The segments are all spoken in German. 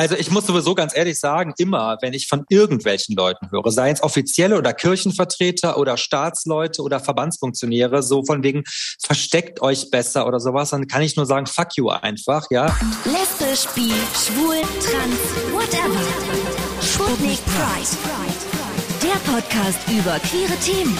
Also ich muss sowieso ganz ehrlich sagen, immer, wenn ich von irgendwelchen Leuten höre, seien es offizielle oder Kirchenvertreter oder Staatsleute oder Verbandsfunktionäre, so von wegen versteckt euch besser oder sowas, dann kann ich nur sagen, fuck you einfach, ja. Lesbisch, bi, schwul, trans, whatever. Sputnik Pride. Der Podcast über queere Themen.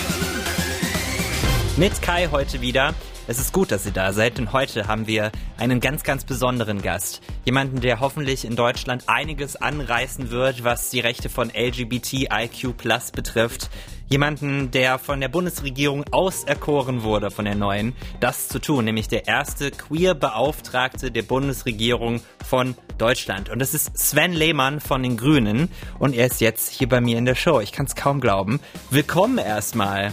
Mit Kai heute wieder. Es ist gut, dass ihr da seid, denn heute haben wir einen ganz, ganz besonderen Gast. Jemanden, der hoffentlich in Deutschland einiges anreißen wird, was die Rechte von LGBTIQ Plus betrifft. Jemanden, der von der Bundesregierung auserkoren wurde, von der neuen, das zu tun, nämlich der erste Queer-Beauftragte der Bundesregierung von Deutschland. Und das ist Sven Lehmann von den Grünen und er ist jetzt hier bei mir in der Show. Ich kann es kaum glauben. Willkommen erstmal.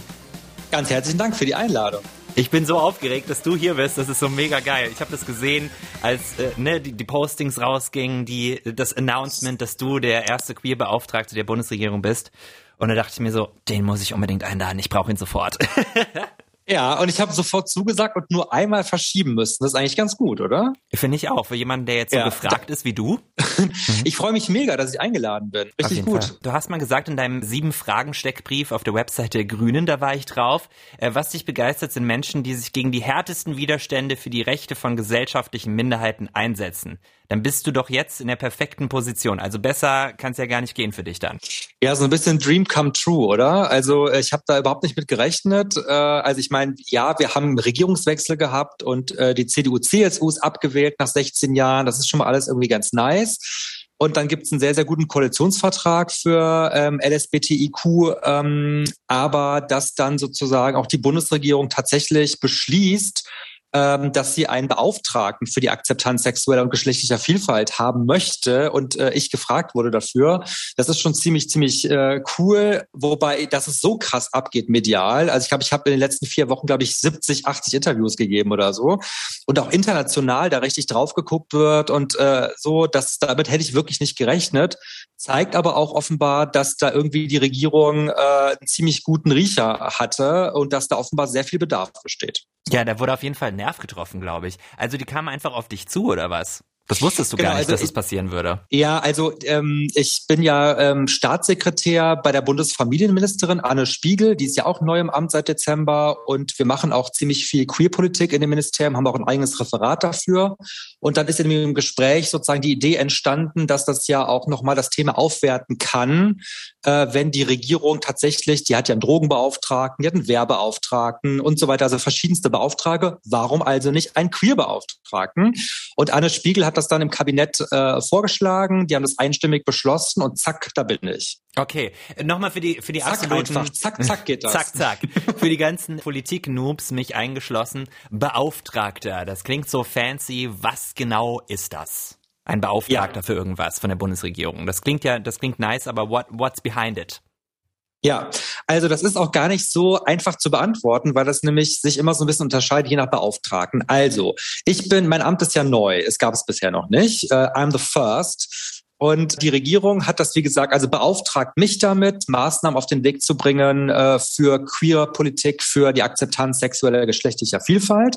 Ganz herzlichen Dank für die Einladung. Ich bin so aufgeregt, dass du hier bist. Das ist so mega geil. Ich habe das gesehen, als äh, ne, die, die Postings rausgingen, die, das Announcement, dass du der erste Queer-Beauftragte der Bundesregierung bist. Und da dachte ich mir so, den muss ich unbedingt einladen. Ich brauche ihn sofort. Ja, und ich habe sofort zugesagt und nur einmal verschieben müssen. Das ist eigentlich ganz gut, oder? Finde ich auch. Für jemanden, der jetzt so gefragt ist wie du. ich freue mich mega, dass ich eingeladen bin. Richtig gut. Fall. Du hast mal gesagt in deinem sieben Fragen Steckbrief auf der Website der Grünen, da war ich drauf, äh, was dich begeistert sind Menschen, die sich gegen die härtesten Widerstände für die Rechte von gesellschaftlichen Minderheiten einsetzen dann bist du doch jetzt in der perfekten Position. Also besser kann es ja gar nicht gehen für dich dann. Ja, so ein bisschen Dream come true, oder? Also äh, ich habe da überhaupt nicht mit gerechnet. Äh, also ich meine, ja, wir haben einen Regierungswechsel gehabt und äh, die CDU, CSU ist abgewählt nach 16 Jahren. Das ist schon mal alles irgendwie ganz nice. Und dann gibt es einen sehr, sehr guten Koalitionsvertrag für ähm, LSBTIQ, ähm, aber dass dann sozusagen auch die Bundesregierung tatsächlich beschließt, ähm, dass sie einen Beauftragten für die Akzeptanz sexueller und geschlechtlicher Vielfalt haben möchte und äh, ich gefragt wurde dafür. Das ist schon ziemlich, ziemlich äh, cool, wobei dass es so krass abgeht medial. Also ich glaube, ich habe in den letzten vier Wochen, glaube ich, 70, 80 Interviews gegeben oder so. Und auch international da richtig drauf geguckt wird und äh, so, das, damit hätte ich wirklich nicht gerechnet. Zeigt aber auch offenbar, dass da irgendwie die Regierung äh, einen ziemlich guten Riecher hatte und dass da offenbar sehr viel Bedarf besteht. Ja, da wurde auf jeden Fall ein Nerv getroffen, glaube ich. Also die kamen einfach auf dich zu, oder was? Das wusstest du genau, gar nicht, also dass es das passieren würde. Ja, also ähm, ich bin ja ähm, Staatssekretär bei der Bundesfamilienministerin Anne Spiegel, die ist ja auch neu im Amt seit Dezember und wir machen auch ziemlich viel Queerpolitik in dem Ministerium, haben auch ein eigenes Referat dafür. Und dann ist in dem Gespräch sozusagen die Idee entstanden, dass das ja auch nochmal das Thema aufwerten kann, äh, wenn die Regierung tatsächlich, die hat ja einen Drogenbeauftragten, die hat einen Wehrbeauftragten und so weiter, also verschiedenste Beauftragte. Warum also nicht einen Queerbeauftragten? Und Anne Spiegel hat das dann im Kabinett äh, vorgeschlagen, die haben das einstimmig beschlossen und zack, da bin ich. Okay, nochmal für die für die zack absoluten einfach. zack zack geht das. Zack zack. für die ganzen Politik-Noobs, mich eingeschlossen, Beauftragter. Das klingt so fancy. Was genau ist das? Ein Beauftragter ja. für irgendwas von der Bundesregierung. Das klingt ja, das klingt nice, aber what what's behind it? Ja, also das ist auch gar nicht so einfach zu beantworten, weil das nämlich sich immer so ein bisschen unterscheidet, je nach Beauftragten. Also, ich bin, mein Amt ist ja neu, es gab es bisher noch nicht. Uh, I'm the first. Und die Regierung hat das, wie gesagt, also beauftragt mich damit, Maßnahmen auf den Weg zu bringen äh, für Queer-Politik, für die Akzeptanz sexueller geschlechtlicher Vielfalt.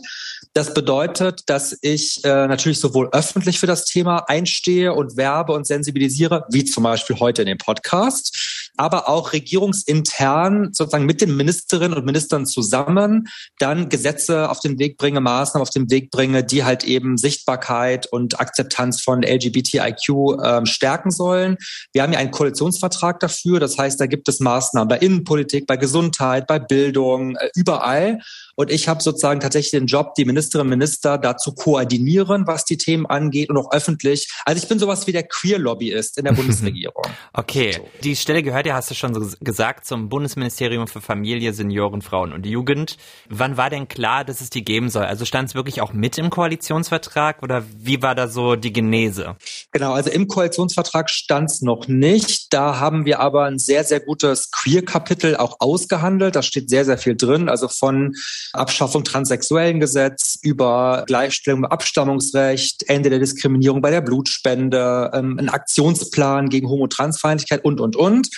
Das bedeutet, dass ich äh, natürlich sowohl öffentlich für das Thema einstehe und werbe und sensibilisiere, wie zum Beispiel heute in dem Podcast, aber auch regierungsintern sozusagen mit den Ministerinnen und Ministern zusammen dann Gesetze auf den Weg bringe, Maßnahmen auf den Weg bringe, die halt eben Sichtbarkeit und Akzeptanz von LGBTIQ ähm, stärken sollen. Wir haben ja einen Koalitionsvertrag dafür. Das heißt, da gibt es Maßnahmen bei Innenpolitik, bei Gesundheit, bei Bildung, äh, überall. Und ich habe sozusagen tatsächlich den Job, die Ministerinnen und Minister dazu koordinieren, was die Themen angeht und auch öffentlich. Also ich bin sowas wie der Queer-Lobbyist in der Bundesregierung. Okay, so. die Stelle gehört ja, hast du schon so gesagt, zum Bundesministerium für Familie, Senioren, Frauen und Jugend. Wann war denn klar, dass es die geben soll? Also stand es wirklich auch mit im Koalitionsvertrag oder wie war da so die Genese? Genau, also im Koalitionsvertrag stand es noch nicht. Da haben wir aber ein sehr, sehr gutes Queer-Kapitel auch ausgehandelt. Da steht sehr, sehr viel drin. Also von Abschaffung transsexuellen Gesetz, über Gleichstellung im Abstammungsrecht, Ende der Diskriminierung bei der Blutspende, ähm, ein Aktionsplan gegen Homo-Transfeindlichkeit und, und. Und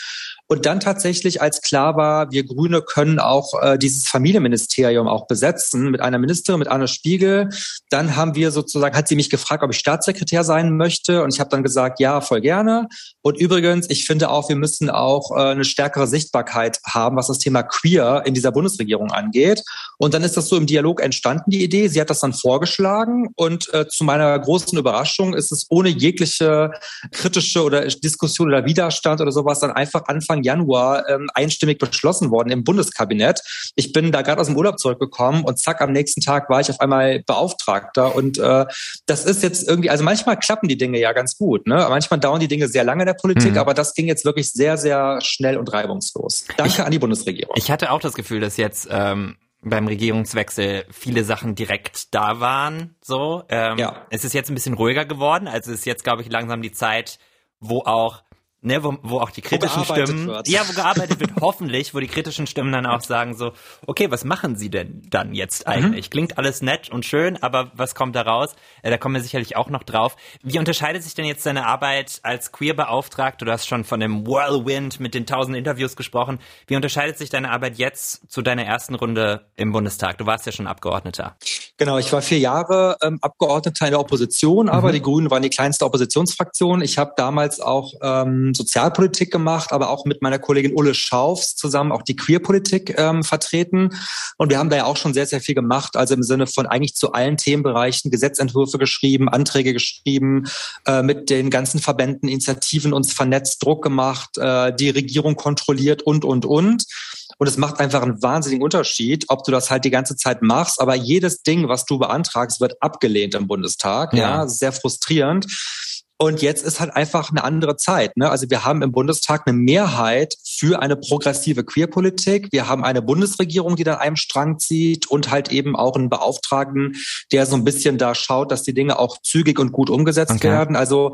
dann tatsächlich, als klar war, wir Grüne können auch äh, dieses Familienministerium auch besetzen mit einer Ministerin, mit Anne Spiegel, dann haben wir sozusagen, hat sie mich gefragt, ob ich Staatssekretär sein möchte. Und ich habe dann gesagt, ja, voll gerne. Und übrigens, ich finde auch, wir müssen auch äh, eine stärkere Sichtbarkeit haben, was das Thema Queer in dieser Bundesregierung angeht. Und dann ist das so im Dialog entstanden, die Idee. Sie hat das dann vorgeschlagen und äh, zu meiner großen Überraschung ist es ohne jegliche kritische oder Diskussion oder Widerstand oder sowas dann einfach Anfang Januar ähm, einstimmig beschlossen worden im Bundeskabinett. Ich bin da gerade aus dem Urlaub zurückgekommen und zack, am nächsten Tag war ich auf einmal Beauftragter. Und äh, das ist jetzt irgendwie, also manchmal klappen die Dinge ja ganz gut. Ne? Manchmal dauern die Dinge sehr lange in der Politik, mhm. aber das ging jetzt wirklich sehr, sehr schnell und reibungslos. Danke ich, an die Bundesregierung. Ich hatte auch das Gefühl, dass jetzt ähm, beim Regierungswechsel viele Sachen direkt da waren. So, ähm, ja. es ist jetzt ein bisschen ruhiger geworden. Also es ist jetzt, glaube ich, langsam die Zeit, wo auch ne, wo, wo auch die kritischen Stimmen, wird. ja, wo gearbeitet wird, hoffentlich, wo die kritischen Stimmen dann auch sagen so, okay, was machen Sie denn dann jetzt mhm. eigentlich? Mhm. Klingt alles nett und schön, aber was kommt da raus? Äh, da kommen wir sicherlich auch noch drauf. Wie unterscheidet sich denn jetzt deine Arbeit als Queer-Beauftragte? Du hast schon von dem Whirlwind mit den tausend Interviews gesprochen. Wie unterscheidet sich deine Arbeit jetzt zu deiner ersten Runde im Bundestag? Du warst ja schon Abgeordneter. Genau, ich war vier Jahre ähm, Abgeordneter in der Opposition, aber mhm. die Grünen waren die kleinste Oppositionsfraktion. Ich habe damals auch ähm, Sozialpolitik gemacht, aber auch mit meiner Kollegin Ulle Schaufs zusammen auch die Queerpolitik ähm, vertreten. Und wir haben da ja auch schon sehr, sehr viel gemacht, also im Sinne von eigentlich zu allen Themenbereichen Gesetzentwürfe geschrieben, Anträge geschrieben, äh, mit den ganzen Verbänden, Initiativen uns vernetzt, Druck gemacht, äh, die Regierung kontrolliert und, und, und. Und es macht einfach einen wahnsinnigen Unterschied, ob du das halt die ganze Zeit machst. Aber jedes Ding, was du beantragst, wird abgelehnt im Bundestag. Ja, ja sehr frustrierend. Und jetzt ist halt einfach eine andere Zeit. Ne? Also wir haben im Bundestag eine Mehrheit für eine progressive Queerpolitik. Wir haben eine Bundesregierung, die da einem Strang zieht und halt eben auch einen Beauftragten, der so ein bisschen da schaut, dass die Dinge auch zügig und gut umgesetzt okay. werden. Also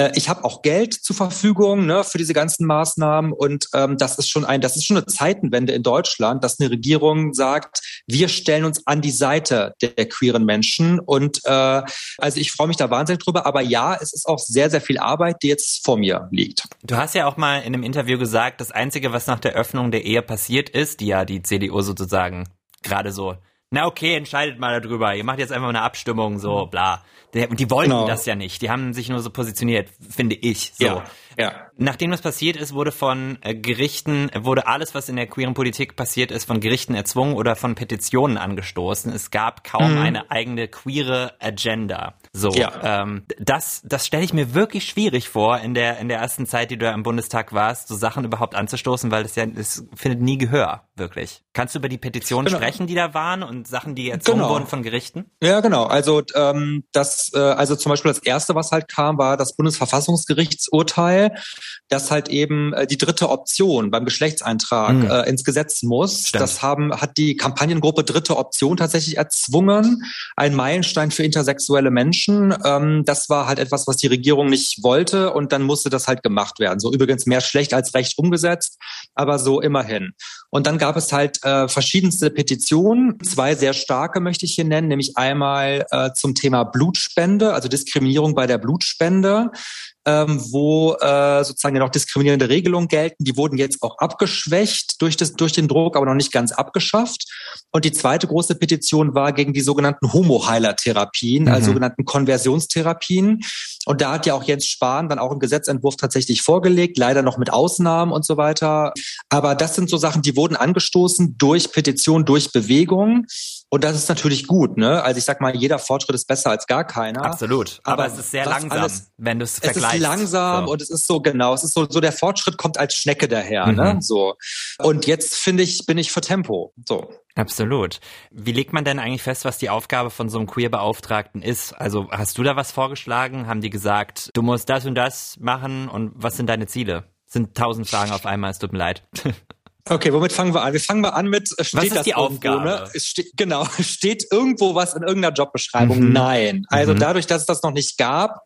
äh, ich habe auch Geld zur Verfügung ne, für diese ganzen Maßnahmen. Und ähm, das ist schon ein, das ist schon eine Zeitenwende in Deutschland, dass eine Regierung sagt, wir stellen uns an die Seite der, der queeren Menschen. Und äh, also ich freue mich da wahnsinnig drüber, aber ja, es ist auch sehr sehr viel Arbeit, die jetzt vor mir liegt. Du hast ja auch mal in einem Interview gesagt, das einzige, was nach der Öffnung der Ehe passiert ist, die ja die CDU sozusagen gerade so na okay, entscheidet mal darüber. Ihr macht jetzt einfach eine Abstimmung, so bla. Und die wollten genau. das ja nicht. Die haben sich nur so positioniert, finde ich. So. Ja, ja. Nachdem das passiert ist, wurde von äh, Gerichten, wurde alles, was in der queeren Politik passiert ist, von Gerichten erzwungen oder von Petitionen angestoßen. Es gab kaum mhm. eine eigene queere Agenda. So, ja. ähm, das, das stelle ich mir wirklich schwierig vor in der in der ersten Zeit, die du da im Bundestag warst, so Sachen überhaupt anzustoßen, weil das ja es findet nie Gehör wirklich. Kannst du über die Petitionen genau. sprechen, die da waren und Sachen, die erzwungen genau. wurden von Gerichten? Ja, genau. Also ähm, das, äh, also zum Beispiel das erste, was halt kam, war das Bundesverfassungsgerichtsurteil dass halt eben äh, die dritte Option beim Geschlechtseintrag mhm. äh, ins Gesetz muss. Stimmt. Das haben, hat die Kampagnengruppe dritte Option tatsächlich erzwungen. Ein Meilenstein für intersexuelle Menschen. Ähm, das war halt etwas, was die Regierung nicht wollte und dann musste das halt gemacht werden. So übrigens mehr schlecht als recht umgesetzt, aber so immerhin. Und dann gab es halt äh, verschiedenste Petitionen. Zwei sehr starke möchte ich hier nennen, nämlich einmal äh, zum Thema Blutspende, also Diskriminierung bei der Blutspende ähm, wo äh, sozusagen ja noch diskriminierende Regelungen gelten. Die wurden jetzt auch abgeschwächt durch, das, durch den Druck, aber noch nicht ganz abgeschafft. Und die zweite große Petition war gegen die sogenannten Homo-Heiler-Therapien, also mhm. also sogenannten Konversionstherapien. Und da hat ja auch Jens Spahn dann auch einen Gesetzentwurf tatsächlich vorgelegt, leider noch mit Ausnahmen und so weiter. Aber das sind so Sachen, die wurden angestoßen durch Petition, durch Bewegung. Und das ist natürlich gut, ne? Also ich sag mal, jeder Fortschritt ist besser als gar keiner. Absolut. Aber, Aber es ist sehr langsam, alles, wenn du es vergleichst. Es ist langsam so. und es ist so genau, es ist so, so der Fortschritt kommt als Schnecke daher, ne? mhm. ne? So. Und jetzt finde ich, bin ich für Tempo. So. Absolut. Wie legt man denn eigentlich fest, was die Aufgabe von so einem Queer-Beauftragten ist? Also hast du da was vorgeschlagen? Haben die gesagt, du musst das und das machen und was sind deine Ziele? Sind tausend Fragen auf einmal, es tut mir leid. Okay, womit fangen wir an? Wir fangen mal an mit, äh, steht was ist das die Aufgabe? Ne? Es steht, genau, steht irgendwo was in irgendeiner Jobbeschreibung? Mhm. Nein. Also mhm. dadurch, dass es das noch nicht gab,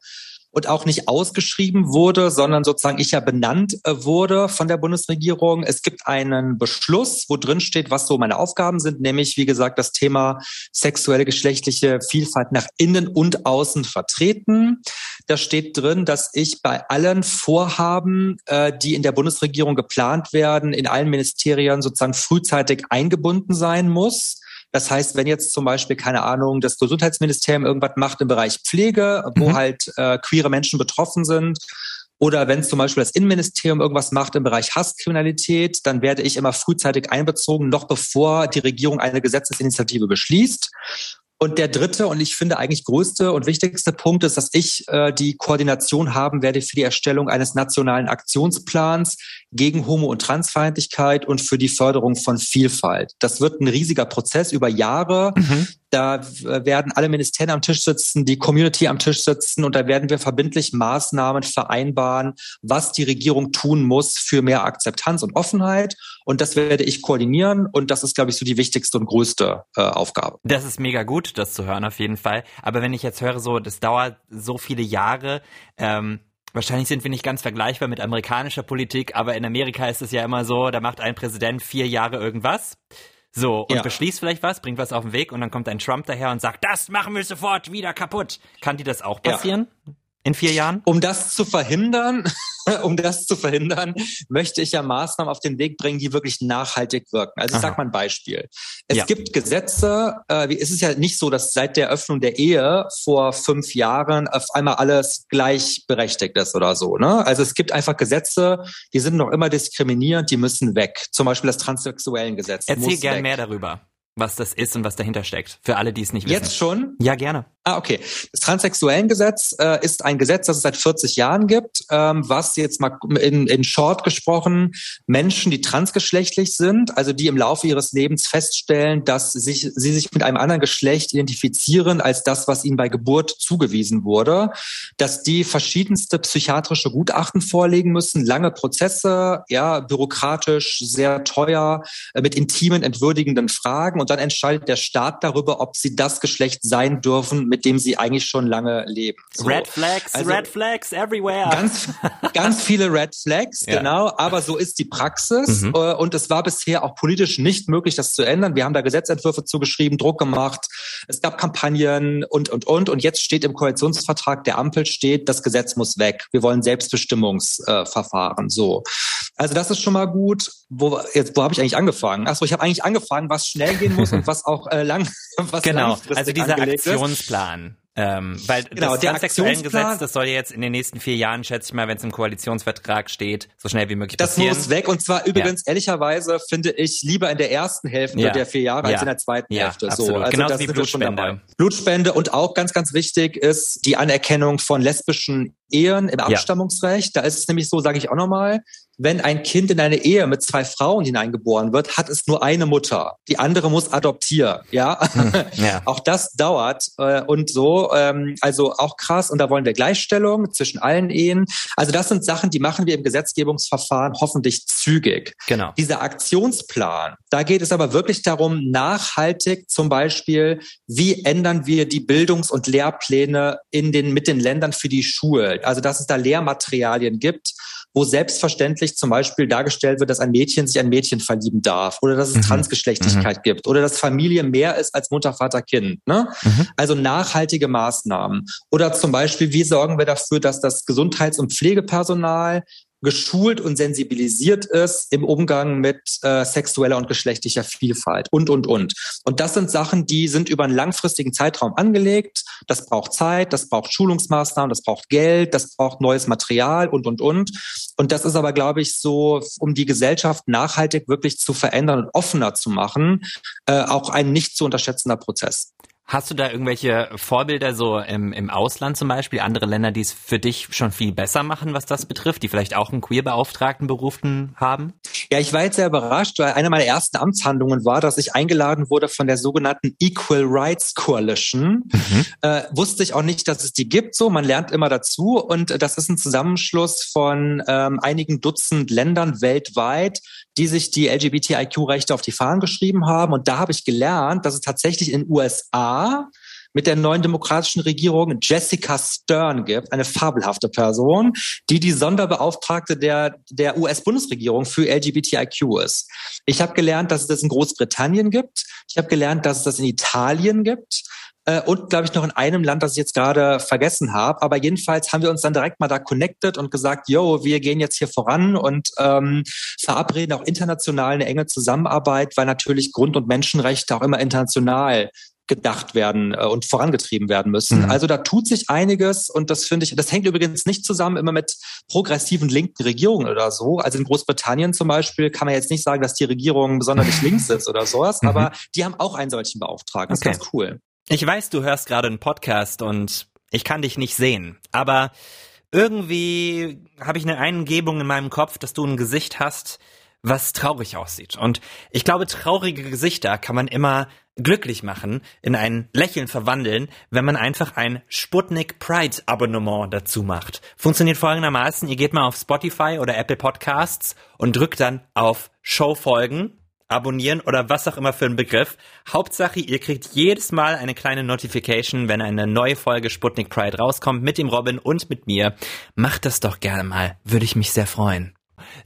und auch nicht ausgeschrieben wurde, sondern sozusagen ich ja benannt äh, wurde von der Bundesregierung. Es gibt einen Beschluss, wo drin steht, was so meine Aufgaben sind, nämlich wie gesagt das Thema sexuelle geschlechtliche Vielfalt nach innen und außen vertreten. Da steht drin, dass ich bei allen Vorhaben, äh, die in der Bundesregierung geplant werden, in allen Ministerien sozusagen frühzeitig eingebunden sein muss. Das heißt, wenn jetzt zum Beispiel, keine Ahnung, das Gesundheitsministerium irgendwas macht im Bereich Pflege, wo mhm. halt äh, queere Menschen betroffen sind, oder wenn zum Beispiel das Innenministerium irgendwas macht im Bereich Hasskriminalität, dann werde ich immer frühzeitig einbezogen, noch bevor die Regierung eine Gesetzesinitiative beschließt. Und der dritte und ich finde eigentlich größte und wichtigste Punkt ist, dass ich äh, die Koordination haben werde für die Erstellung eines nationalen Aktionsplans gegen Homo- und Transfeindlichkeit und für die Förderung von Vielfalt. Das wird ein riesiger Prozess über Jahre. Mhm. Da werden alle Ministerien am Tisch sitzen, die Community am Tisch sitzen und da werden wir verbindlich Maßnahmen vereinbaren, was die Regierung tun muss für mehr Akzeptanz und Offenheit. Und das werde ich koordinieren und das ist, glaube ich, so die wichtigste und größte äh, Aufgabe. Das ist mega gut, das zu hören auf jeden Fall. Aber wenn ich jetzt höre, so, das dauert so viele Jahre, ähm, Wahrscheinlich sind wir nicht ganz vergleichbar mit amerikanischer Politik, aber in Amerika ist es ja immer so, da macht ein Präsident vier Jahre irgendwas. So, und ja. beschließt vielleicht was, bringt was auf den Weg und dann kommt ein Trump daher und sagt, das machen wir sofort wieder kaputt. Kann dir das auch passieren? Ja in vier Jahren? Um das zu verhindern, um das zu verhindern, möchte ich ja Maßnahmen auf den Weg bringen, die wirklich nachhaltig wirken. Also ich Aha. sag mal ein Beispiel. Es ja. gibt Gesetze, äh, wie ist es ja nicht so, dass seit der Öffnung der Ehe vor fünf Jahren auf einmal alles gleichberechtigt ist oder so. Ne? Also es gibt einfach Gesetze, die sind noch immer diskriminierend, die müssen weg. Zum Beispiel das transsexuellen Gesetz. Erzähl gern weg. mehr darüber was das ist und was dahinter steckt. Für alle, die es nicht wissen. Jetzt schon? Ja, gerne. Ah, okay. Das Transsexuellengesetz äh, ist ein Gesetz, das es seit 40 Jahren gibt, ähm, was jetzt mal in, in Short gesprochen Menschen, die transgeschlechtlich sind, also die im Laufe ihres Lebens feststellen, dass sich, sie sich mit einem anderen Geschlecht identifizieren als das, was ihnen bei Geburt zugewiesen wurde, dass die verschiedenste psychiatrische Gutachten vorlegen müssen, lange Prozesse, ja, bürokratisch, sehr teuer, äh, mit intimen, entwürdigenden Fragen und dann entscheidet der Staat darüber, ob sie das Geschlecht sein dürfen, mit dem sie eigentlich schon lange leben. So. Red Flags, also Red Flags everywhere. Ganz, ganz viele Red Flags, ja. genau. Aber so ist die Praxis mhm. Äh, und es war bisher auch politisch nicht möglich, das zu ändern. Wir haben da Gesetzentwürfe zugeschrieben, Druck gemacht. Es gab Kampagnen und, und, und. Und jetzt steht im Koalitionsvertrag der Ampel steht, das Gesetz muss weg. Wir wollen Selbstbestimmungsverfahren. so. Also das ist schon mal gut. Wo, jetzt, wo habe ich eigentlich angefangen? Achso, ich habe eigentlich angefangen, was schnell gehen muss und was auch äh, lang, was genau. Also dieser Aktionsplan. Ähm, weil genau, das transsexuellen Gesetz, das soll ja jetzt in den nächsten vier Jahren, schätze ich mal, wenn es im Koalitionsvertrag steht, so schnell wie möglich das passieren. Das muss weg und zwar übrigens ja. ehrlicherweise finde ich lieber in der ersten Hälfte ja. der vier Jahre ja. als in der zweiten Hälfte. Absolut. So, also Genauso wie Blutspende. Blutspende und auch ganz, ganz wichtig ist die Anerkennung von lesbischen Ehen im Abstammungsrecht. Da ist es nämlich so, sage ich auch nochmal, wenn ein Kind in eine Ehe mit zwei Frauen hineingeboren wird, hat es nur eine Mutter. Die andere muss adoptieren. Ja, hm, ja. auch das dauert äh, und so. Ähm, also auch krass. Und da wollen wir Gleichstellung zwischen allen Ehen. Also das sind Sachen, die machen wir im Gesetzgebungsverfahren hoffentlich zügig. Genau. Dieser Aktionsplan, da geht es aber wirklich darum, nachhaltig zum Beispiel, wie ändern wir die Bildungs- und Lehrpläne in den mit den Ländern für die Schule. Also dass es da Lehrmaterialien gibt wo selbstverständlich zum Beispiel dargestellt wird, dass ein Mädchen sich ein Mädchen verlieben darf oder dass es mhm. Transgeschlechtlichkeit mhm. gibt oder dass Familie mehr ist als Mutter, Vater, Kind. Ne? Mhm. Also nachhaltige Maßnahmen. Oder zum Beispiel, wie sorgen wir dafür, dass das Gesundheits- und Pflegepersonal geschult und sensibilisiert ist im Umgang mit äh, sexueller und geschlechtlicher Vielfalt und, und, und. Und das sind Sachen, die sind über einen langfristigen Zeitraum angelegt. Das braucht Zeit, das braucht Schulungsmaßnahmen, das braucht Geld, das braucht neues Material und, und, und. Und das ist aber, glaube ich, so, um die Gesellschaft nachhaltig wirklich zu verändern und offener zu machen, äh, auch ein nicht zu unterschätzender Prozess. Hast du da irgendwelche Vorbilder so im, im Ausland zum Beispiel, andere Länder, die es für dich schon viel besser machen, was das betrifft, die vielleicht auch einen Queerbeauftragten berufen haben? Ja, ich war jetzt sehr überrascht, weil eine meiner ersten Amtshandlungen war, dass ich eingeladen wurde von der sogenannten Equal Rights Coalition. Mhm. Äh, wusste ich auch nicht, dass es die gibt. So, man lernt immer dazu und das ist ein Zusammenschluss von ähm, einigen Dutzend Ländern weltweit, die sich die LGBTIQ-Rechte auf die Fahnen geschrieben haben. Und da habe ich gelernt, dass es tatsächlich in USA mit der neuen demokratischen Regierung Jessica Stern gibt, eine fabelhafte Person, die die Sonderbeauftragte der, der US-Bundesregierung für LGBTIQ ist. Ich habe gelernt, dass es das in Großbritannien gibt. Ich habe gelernt, dass es das in Italien gibt äh, und glaube ich noch in einem Land, das ich jetzt gerade vergessen habe. Aber jedenfalls haben wir uns dann direkt mal da connected und gesagt, yo, wir gehen jetzt hier voran und ähm, verabreden auch international eine enge Zusammenarbeit, weil natürlich Grund- und Menschenrechte auch immer international gedacht werden äh, und vorangetrieben werden müssen. Mhm. Also da tut sich einiges und das finde ich, das hängt übrigens nicht zusammen immer mit progressiven linken Regierungen oder so. Also in Großbritannien zum Beispiel kann man jetzt nicht sagen, dass die Regierung besonders links ist oder sowas, mhm. aber die haben auch einen solchen Beauftragten. Das okay. ist ganz cool. Ich weiß, du hörst gerade einen Podcast und ich kann dich nicht sehen, aber irgendwie habe ich eine Eingebung in meinem Kopf, dass du ein Gesicht hast, was traurig aussieht. Und ich glaube, traurige Gesichter kann man immer glücklich machen, in ein Lächeln verwandeln, wenn man einfach ein Sputnik Pride Abonnement dazu macht. Funktioniert folgendermaßen, ihr geht mal auf Spotify oder Apple Podcasts und drückt dann auf Show folgen abonnieren oder was auch immer für ein Begriff. Hauptsache, ihr kriegt jedes Mal eine kleine Notification, wenn eine neue Folge Sputnik Pride rauskommt mit dem Robin und mit mir. Macht das doch gerne mal, würde ich mich sehr freuen.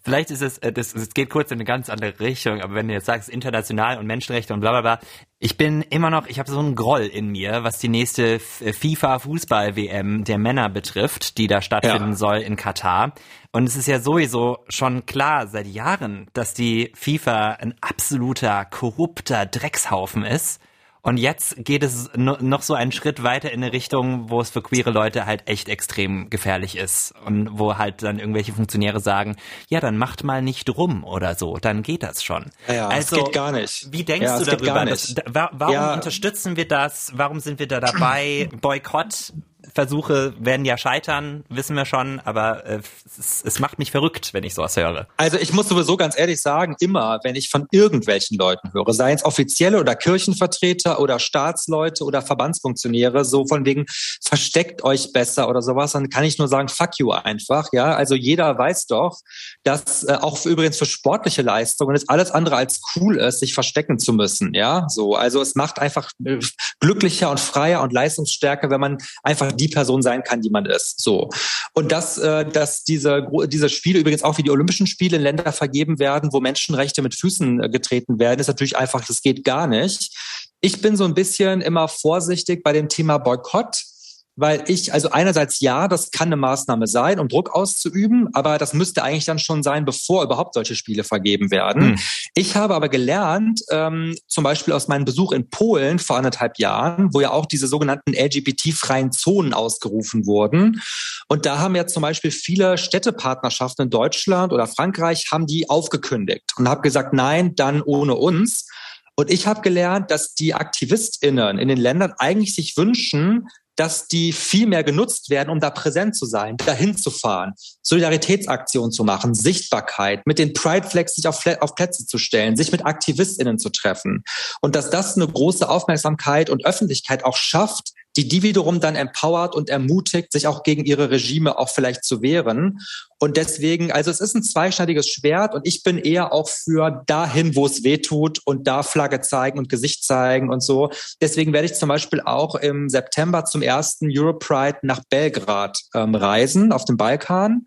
Vielleicht ist es, äh, das, es geht kurz in eine ganz andere Richtung, aber wenn du jetzt sagst, international und Menschenrechte und bla bla bla, ich bin immer noch, ich habe so einen Groll in mir, was die nächste äh, FIFA-Fußball-WM der Männer betrifft, die da stattfinden ja. soll in Katar. Und es ist ja sowieso schon klar seit Jahren, dass die FIFA ein absoluter korrupter Dreckshaufen ist. Und jetzt geht es noch so einen Schritt weiter in eine Richtung, wo es für queere Leute halt echt extrem gefährlich ist. Und wo halt dann irgendwelche Funktionäre sagen, ja, dann macht mal nicht rum oder so, dann geht das schon. Ja, also, das geht gar nicht. Wie denkst ja, du darüber? Das, warum ja. unterstützen wir das? Warum sind wir da dabei? Boykott Versuche werden ja scheitern, wissen wir schon, aber äh, es, es macht mich verrückt, wenn ich sowas höre. Also ich muss sowieso ganz ehrlich sagen, immer, wenn ich von irgendwelchen Leuten höre, seien es offizielle oder Kirchenvertreter oder Staatsleute oder Verbandsfunktionäre, so von wegen versteckt euch besser oder sowas, dann kann ich nur sagen, fuck you einfach, ja. Also jeder weiß doch, dass äh, auch für, übrigens für sportliche Leistungen es alles andere als cool ist, sich verstecken zu müssen, ja. So, also es macht einfach äh, glücklicher und freier und leistungsstärker, wenn man einfach die Person sein kann, die man ist. So. Und dass, äh, dass diese, diese Spiele übrigens auch wie die Olympischen Spiele in Länder vergeben werden, wo Menschenrechte mit Füßen äh, getreten werden, ist natürlich einfach, das geht gar nicht. Ich bin so ein bisschen immer vorsichtig bei dem Thema Boykott weil ich, also einerseits ja, das kann eine Maßnahme sein, um Druck auszuüben, aber das müsste eigentlich dann schon sein, bevor überhaupt solche Spiele vergeben werden. Hm. Ich habe aber gelernt, ähm, zum Beispiel aus meinem Besuch in Polen vor anderthalb Jahren, wo ja auch diese sogenannten LGBT-freien Zonen ausgerufen wurden. Und da haben ja zum Beispiel viele Städtepartnerschaften in Deutschland oder Frankreich haben die aufgekündigt und habe gesagt, nein, dann ohne uns. Und ich habe gelernt, dass die AktivistInnen in den Ländern eigentlich sich wünschen, dass die viel mehr genutzt werden, um da präsent zu sein, dahin zu fahren, Solidaritätsaktionen zu machen, Sichtbarkeit, mit den Pride Flags sich auf, auf Plätze zu stellen, sich mit AktivistInnen zu treffen. Und dass das eine große Aufmerksamkeit und Öffentlichkeit auch schafft, die die wiederum dann empowert und ermutigt, sich auch gegen ihre Regime auch vielleicht zu wehren. Und deswegen, also es ist ein zweischneidiges Schwert und ich bin eher auch für dahin, wo es weh tut und da Flagge zeigen und Gesicht zeigen und so. Deswegen werde ich zum Beispiel auch im September zum ersten Europride nach Belgrad ähm, reisen, auf dem Balkan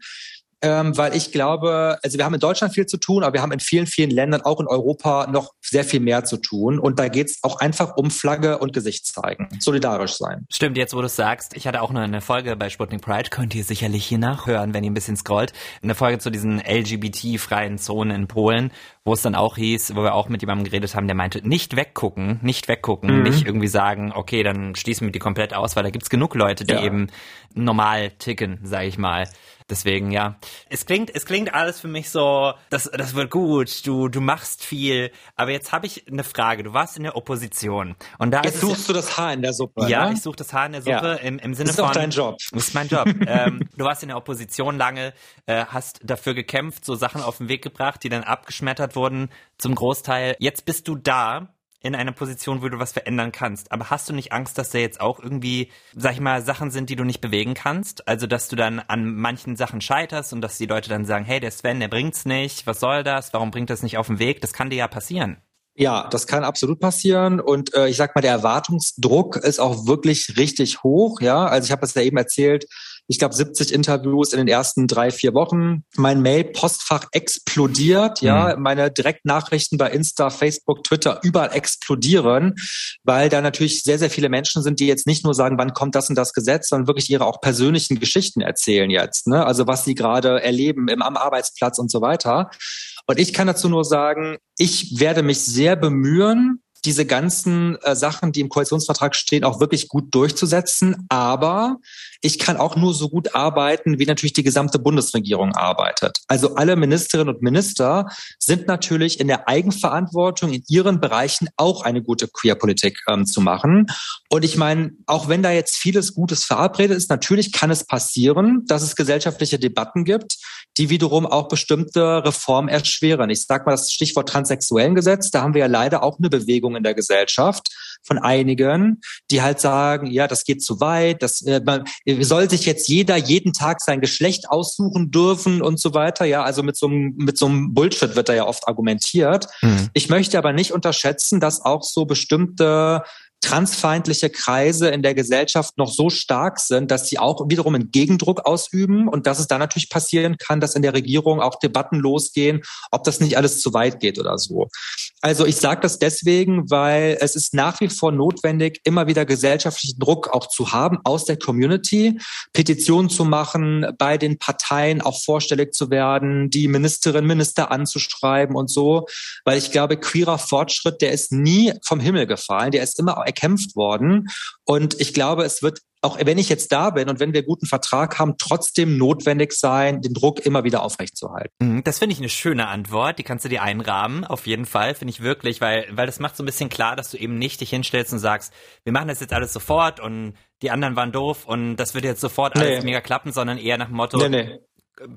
ähm, weil ich glaube, also wir haben in Deutschland viel zu tun, aber wir haben in vielen, vielen Ländern, auch in Europa, noch sehr viel mehr zu tun. Und da geht es auch einfach um Flagge und Gesicht zeigen, solidarisch sein. Stimmt, jetzt wo du es sagst, ich hatte auch noch eine Folge bei Sputnik Pride, könnt ihr sicherlich hier nachhören, wenn ihr ein bisschen scrollt. Eine Folge zu diesen LGBT-freien Zonen in Polen, wo es dann auch hieß, wo wir auch mit jemandem geredet haben, der meinte, nicht weggucken, nicht weggucken, mhm. nicht irgendwie sagen, okay, dann schließen wir die komplett aus, weil da gibt's genug Leute, die ja. eben normal ticken, sage ich mal. Deswegen, ja. Es klingt, es klingt alles für mich so, das, das wird gut, du, du machst viel. Aber jetzt habe ich eine Frage. Du warst in der Opposition. Und da jetzt suchst du das Haar in der Suppe. Ja, ne? ich suche das Haar in der Suppe ja. im, im Sinne von. Das ist auch dein Job. Das ist mein Job. ähm, du warst in der Opposition lange, äh, hast dafür gekämpft, so Sachen auf den Weg gebracht, die dann abgeschmettert wurden zum Großteil. Jetzt bist du da in einer Position, wo du was verändern kannst. Aber hast du nicht Angst, dass da jetzt auch irgendwie, sag ich mal, Sachen sind, die du nicht bewegen kannst? Also, dass du dann an manchen Sachen scheiterst und dass die Leute dann sagen, hey, der Sven, der bringt's nicht, was soll das? Warum bringt das nicht auf den Weg? Das kann dir ja passieren. Ja, das kann absolut passieren und äh, ich sag mal, der Erwartungsdruck ist auch wirklich richtig hoch. Ja, also ich habe es ja eben erzählt, ich glaube 70 Interviews in den ersten drei, vier Wochen. Mein Mail-Postfach explodiert, ja, mhm. meine Direktnachrichten bei Insta, Facebook, Twitter überall explodieren, weil da natürlich sehr, sehr viele Menschen sind, die jetzt nicht nur sagen, wann kommt das und das Gesetz, sondern wirklich ihre auch persönlichen Geschichten erzählen jetzt, ne? Also was sie gerade erleben im, am Arbeitsplatz und so weiter. Und ich kann dazu nur sagen, ich werde mich sehr bemühen, diese ganzen äh, Sachen, die im Koalitionsvertrag stehen, auch wirklich gut durchzusetzen. Aber ich kann auch nur so gut arbeiten, wie natürlich die gesamte Bundesregierung arbeitet. Also alle Ministerinnen und Minister sind natürlich in der Eigenverantwortung in ihren Bereichen auch eine gute Queerpolitik ähm, zu machen. Und ich meine, auch wenn da jetzt vieles Gutes verabredet ist, natürlich kann es passieren, dass es gesellschaftliche Debatten gibt, die wiederum auch bestimmte Reformen erschweren. Ich sage mal das Stichwort transsexuellen Gesetz, da haben wir ja leider auch eine Bewegung in der Gesellschaft von einigen, die halt sagen, ja, das geht zu weit, das äh, man, soll sich jetzt jeder jeden Tag sein Geschlecht aussuchen dürfen und so weiter. Ja, also mit so einem mit so einem Bullshit wird da ja oft argumentiert. Mhm. Ich möchte aber nicht unterschätzen, dass auch so bestimmte transfeindliche Kreise in der Gesellschaft noch so stark sind, dass sie auch wiederum einen Gegendruck ausüben und dass es dann natürlich passieren kann, dass in der Regierung auch Debatten losgehen, ob das nicht alles zu weit geht oder so. Also ich sage das deswegen, weil es ist nach wie vor notwendig, immer wieder gesellschaftlichen Druck auch zu haben aus der Community, Petitionen zu machen, bei den Parteien auch vorstellig zu werden, die Ministerinnen, Minister anzuschreiben und so, weil ich glaube, queerer Fortschritt, der ist nie vom Himmel gefallen, der ist immer erkämpft worden. Und ich glaube, es wird auch wenn ich jetzt da bin und wenn wir guten Vertrag haben, trotzdem notwendig sein, den Druck immer wieder aufrechtzuerhalten. Mhm, das finde ich eine schöne Antwort. Die kannst du dir einrahmen, auf jeden Fall, finde ich wirklich, weil, weil das macht so ein bisschen klar, dass du eben nicht dich hinstellst und sagst, wir machen das jetzt alles sofort und die anderen waren doof und das wird jetzt sofort alles nee. mega klappen, sondern eher nach dem Motto, nee, nee.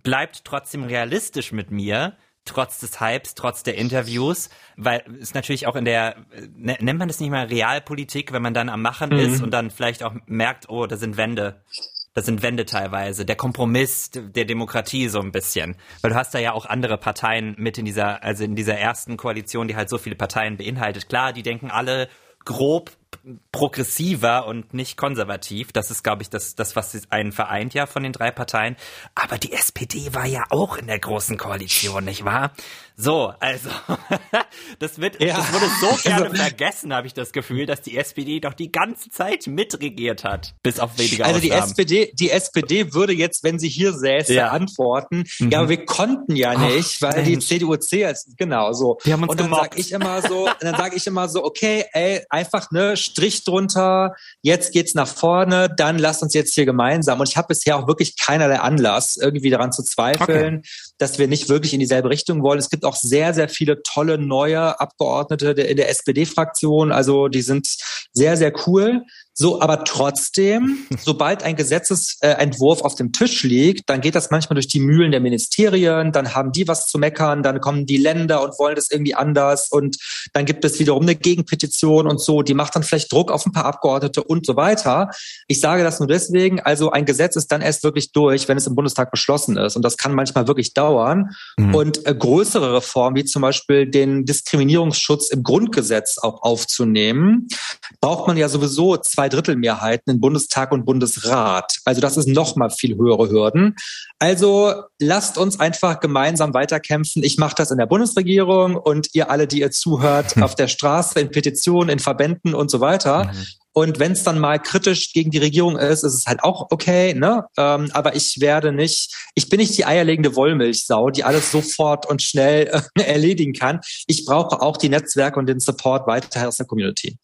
bleibt trotzdem realistisch mit mir trotz des Hypes, trotz der Interviews, weil es natürlich auch in der, ne, nennt man das nicht mal Realpolitik, wenn man dann am Machen mhm. ist und dann vielleicht auch merkt, oh, da sind Wände. Das sind Wände teilweise. Der Kompromiss der Demokratie so ein bisschen. Weil du hast da ja auch andere Parteien mit in dieser, also in dieser ersten Koalition, die halt so viele Parteien beinhaltet. Klar, die denken alle grob progressiver und nicht konservativ. Das ist, glaube ich, das, das, was einen vereint ja von den drei Parteien. Aber die SPD war ja auch in der großen Koalition, nicht wahr? So, also das wird, ja. das wurde so gerne also, vergessen, habe ich das Gefühl, dass die SPD doch die ganze Zeit mitregiert hat, bis auf wenige Also die SPD, die SPD würde jetzt, wenn sie hier säße, ja. antworten. Mhm. Ja, aber wir konnten ja nicht, Ach, weil Mensch. die CDU-C als genau so. Die haben uns und dann sage ich immer so, dann sage ich immer so, okay, ey, einfach ne Strich drunter. Jetzt geht's nach vorne. Dann lasst uns jetzt hier gemeinsam. Und ich habe bisher auch wirklich keinerlei Anlass, irgendwie daran zu zweifeln, okay. dass wir nicht wirklich in dieselbe Richtung wollen. Es gibt auch sehr, sehr viele tolle neue Abgeordnete in der SPD-Fraktion. Also die sind sehr, sehr cool. So, aber trotzdem, sobald ein Gesetzesentwurf auf dem Tisch liegt, dann geht das manchmal durch die Mühlen der Ministerien, dann haben die was zu meckern, dann kommen die Länder und wollen das irgendwie anders und dann gibt es wiederum eine Gegenpetition und so, die macht dann vielleicht Druck auf ein paar Abgeordnete und so weiter. Ich sage das nur deswegen, also ein Gesetz ist dann erst wirklich durch, wenn es im Bundestag beschlossen ist und das kann manchmal wirklich dauern mhm. und äh, größere Reformen, wie zum Beispiel den Diskriminierungsschutz im Grundgesetz auch aufzunehmen, braucht man ja sowieso zwei Zweidrittelmehrheiten in Bundestag und Bundesrat. Also das ist noch mal viel höhere Hürden. Also lasst uns einfach gemeinsam weiterkämpfen. Ich mache das in der Bundesregierung und ihr alle, die ihr zuhört, auf der Straße, in Petitionen, in Verbänden und so weiter. Mhm. Und wenn es dann mal kritisch gegen die Regierung ist, ist es halt auch okay, ne? Ähm, aber ich werde nicht, ich bin nicht die eierlegende Wollmilchsau, die alles sofort und schnell äh, erledigen kann. Ich brauche auch die Netzwerke und den Support weiter aus der Community.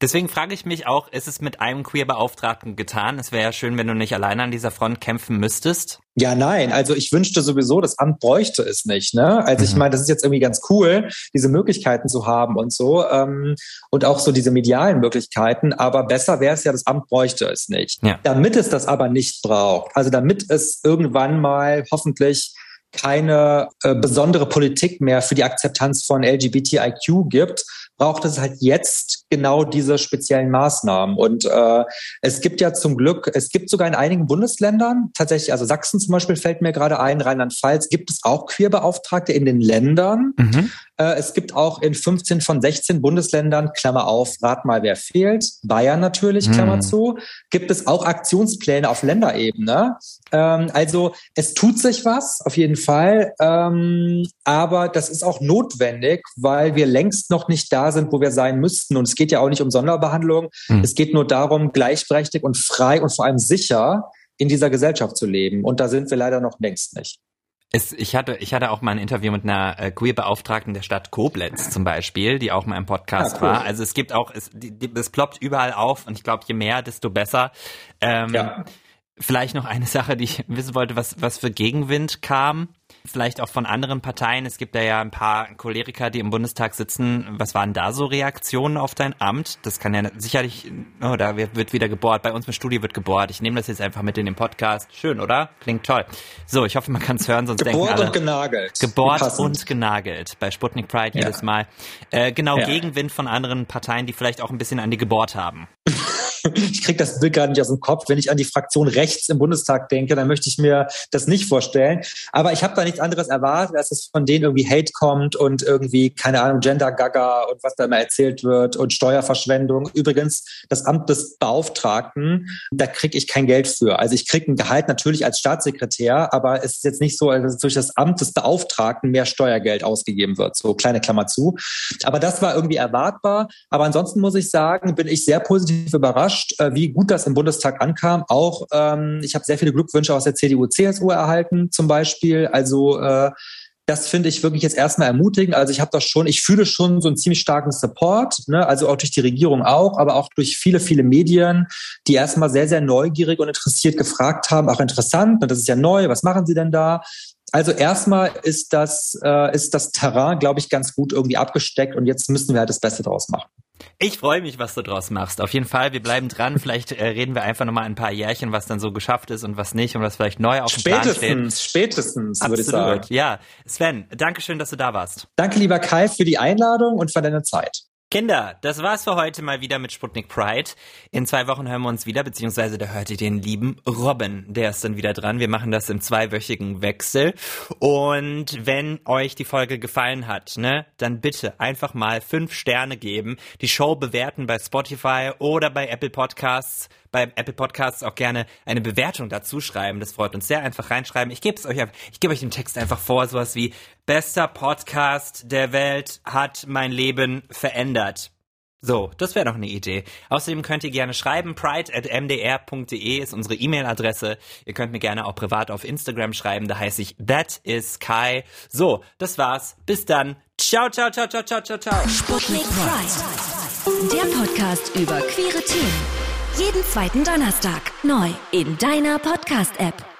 Deswegen frage ich mich auch, ist es mit einem Queer-Beauftragten getan? Es wäre ja schön, wenn du nicht alleine an dieser Front kämpfen müsstest. Ja, nein. Also ich wünschte sowieso, das Amt bräuchte es nicht. Ne? Also mhm. ich meine, das ist jetzt irgendwie ganz cool, diese Möglichkeiten zu haben und so ähm, und auch so diese medialen Möglichkeiten. Aber besser wäre es ja, das Amt bräuchte es nicht. Ja. Damit es das aber nicht braucht, also damit es irgendwann mal hoffentlich keine äh, besondere Politik mehr für die Akzeptanz von LGBTIQ gibt, braucht es halt jetzt genau diese speziellen Maßnahmen. Und äh, es gibt ja zum Glück, es gibt sogar in einigen Bundesländern, tatsächlich, also Sachsen zum Beispiel fällt mir gerade ein, Rheinland-Pfalz, gibt es auch Queerbeauftragte in den Ländern. Mhm. Äh, es gibt auch in 15 von 16 Bundesländern, Klammer auf, rat mal, wer fehlt, Bayern natürlich, Klammer hm. zu, gibt es auch Aktionspläne auf Länderebene. Ähm, also es tut sich was, auf jeden Fall, ähm, aber das ist auch notwendig, weil wir längst noch nicht da sind, wo wir sein müssten. Und es geht ja auch nicht um Sonderbehandlung, hm. es geht nur darum, gleichberechtigt und frei und vor allem sicher in dieser Gesellschaft zu leben. Und da sind wir leider noch längst nicht. Es, ich, hatte, ich hatte auch mal ein Interview mit einer äh, Queer-Beauftragten der Stadt Koblenz zum Beispiel, die auch mal im Podcast ja, cool. war. Also es gibt auch, es, die, die, es ploppt überall auf und ich glaube, je mehr, desto besser. Ähm, ja. Vielleicht noch eine Sache, die ich wissen wollte, was, was für Gegenwind kam vielleicht auch von anderen Parteien. Es gibt da ja ein paar Choleriker, die im Bundestag sitzen. Was waren da so Reaktionen auf dein Amt? Das kann ja sicherlich, oh, da wird wieder gebohrt. Bei uns im Studio wird gebohrt. Ich nehme das jetzt einfach mit in den Podcast. Schön, oder? Klingt toll. So, ich hoffe, man kann es hören, sonst gebohrt denken alle. Gebohrt und genagelt. Gebohrt und genagelt. Bei Sputnik Pride ja. jedes Mal. Äh, genau, ja. Gegenwind von anderen Parteien, die vielleicht auch ein bisschen an die gebohrt haben. ich kriege das Bild gerade nicht aus dem Kopf. Wenn ich an die Fraktion rechts im Bundestag denke, dann möchte ich mir das nicht vorstellen. Aber ich habe da nichts anderes erwartet, als dass von denen irgendwie Hate kommt und irgendwie, keine Ahnung, Gender-Gaga und was da immer erzählt wird und Steuerverschwendung. Übrigens, das Amt des Beauftragten, da kriege ich kein Geld für. Also ich kriege ein Gehalt natürlich als Staatssekretär, aber es ist jetzt nicht so, dass durch das Amt des Beauftragten mehr Steuergeld ausgegeben wird. So kleine Klammer zu. Aber das war irgendwie erwartbar. Aber ansonsten muss ich sagen, bin ich sehr positiv überrascht überrascht, äh, wie gut das im Bundestag ankam. Auch ähm, ich habe sehr viele Glückwünsche aus der CDU, CSU erhalten, zum Beispiel. Also äh, das finde ich wirklich jetzt erstmal ermutigend. Also ich habe das schon, ich fühle schon so einen ziemlich starken Support, ne? also auch durch die Regierung auch, aber auch durch viele, viele Medien, die erstmal sehr, sehr neugierig und interessiert gefragt haben, auch interessant, das ist ja neu, was machen Sie denn da? Also erstmal ist das, äh, ist das Terrain, glaube ich, ganz gut irgendwie abgesteckt und jetzt müssen wir halt das Beste draus machen. Ich freue mich, was du draus machst. Auf jeden Fall, wir bleiben dran. Vielleicht äh, reden wir einfach nochmal ein paar Jährchen, was dann so geschafft ist und was nicht und was vielleicht neu auf dem Plan steht. Spätestens, spätestens, würde ich sagen. Ja, Sven, danke schön, dass du da warst. Danke, lieber Kai, für die Einladung und für deine Zeit. Kinder, das war's für heute mal wieder mit Sputnik Pride. In zwei Wochen hören wir uns wieder, beziehungsweise da hört ihr den lieben Robin. Der ist dann wieder dran. Wir machen das im zweiwöchigen Wechsel. Und wenn euch die Folge gefallen hat, ne, dann bitte einfach mal fünf Sterne geben, die Show bewerten bei Spotify oder bei Apple Podcasts bei Apple Podcasts auch gerne eine Bewertung dazu schreiben. Das freut uns sehr. Einfach reinschreiben. Ich gebe es euch, ich gebe euch den Text einfach vor, sowas wie bester Podcast der Welt hat mein Leben verändert. So, das wäre doch eine Idee. Außerdem könnt ihr gerne schreiben, pride.mdr.de ist unsere E-Mail-Adresse. Ihr könnt mir gerne auch privat auf Instagram schreiben, da heiße ich That is Kai. So, das war's. Bis dann. Ciao, ciao, ciao, ciao, ciao, ciao, ciao. Sputnik Pride. Der Podcast über queere Themen. Jeden zweiten Donnerstag neu in deiner Podcast-App.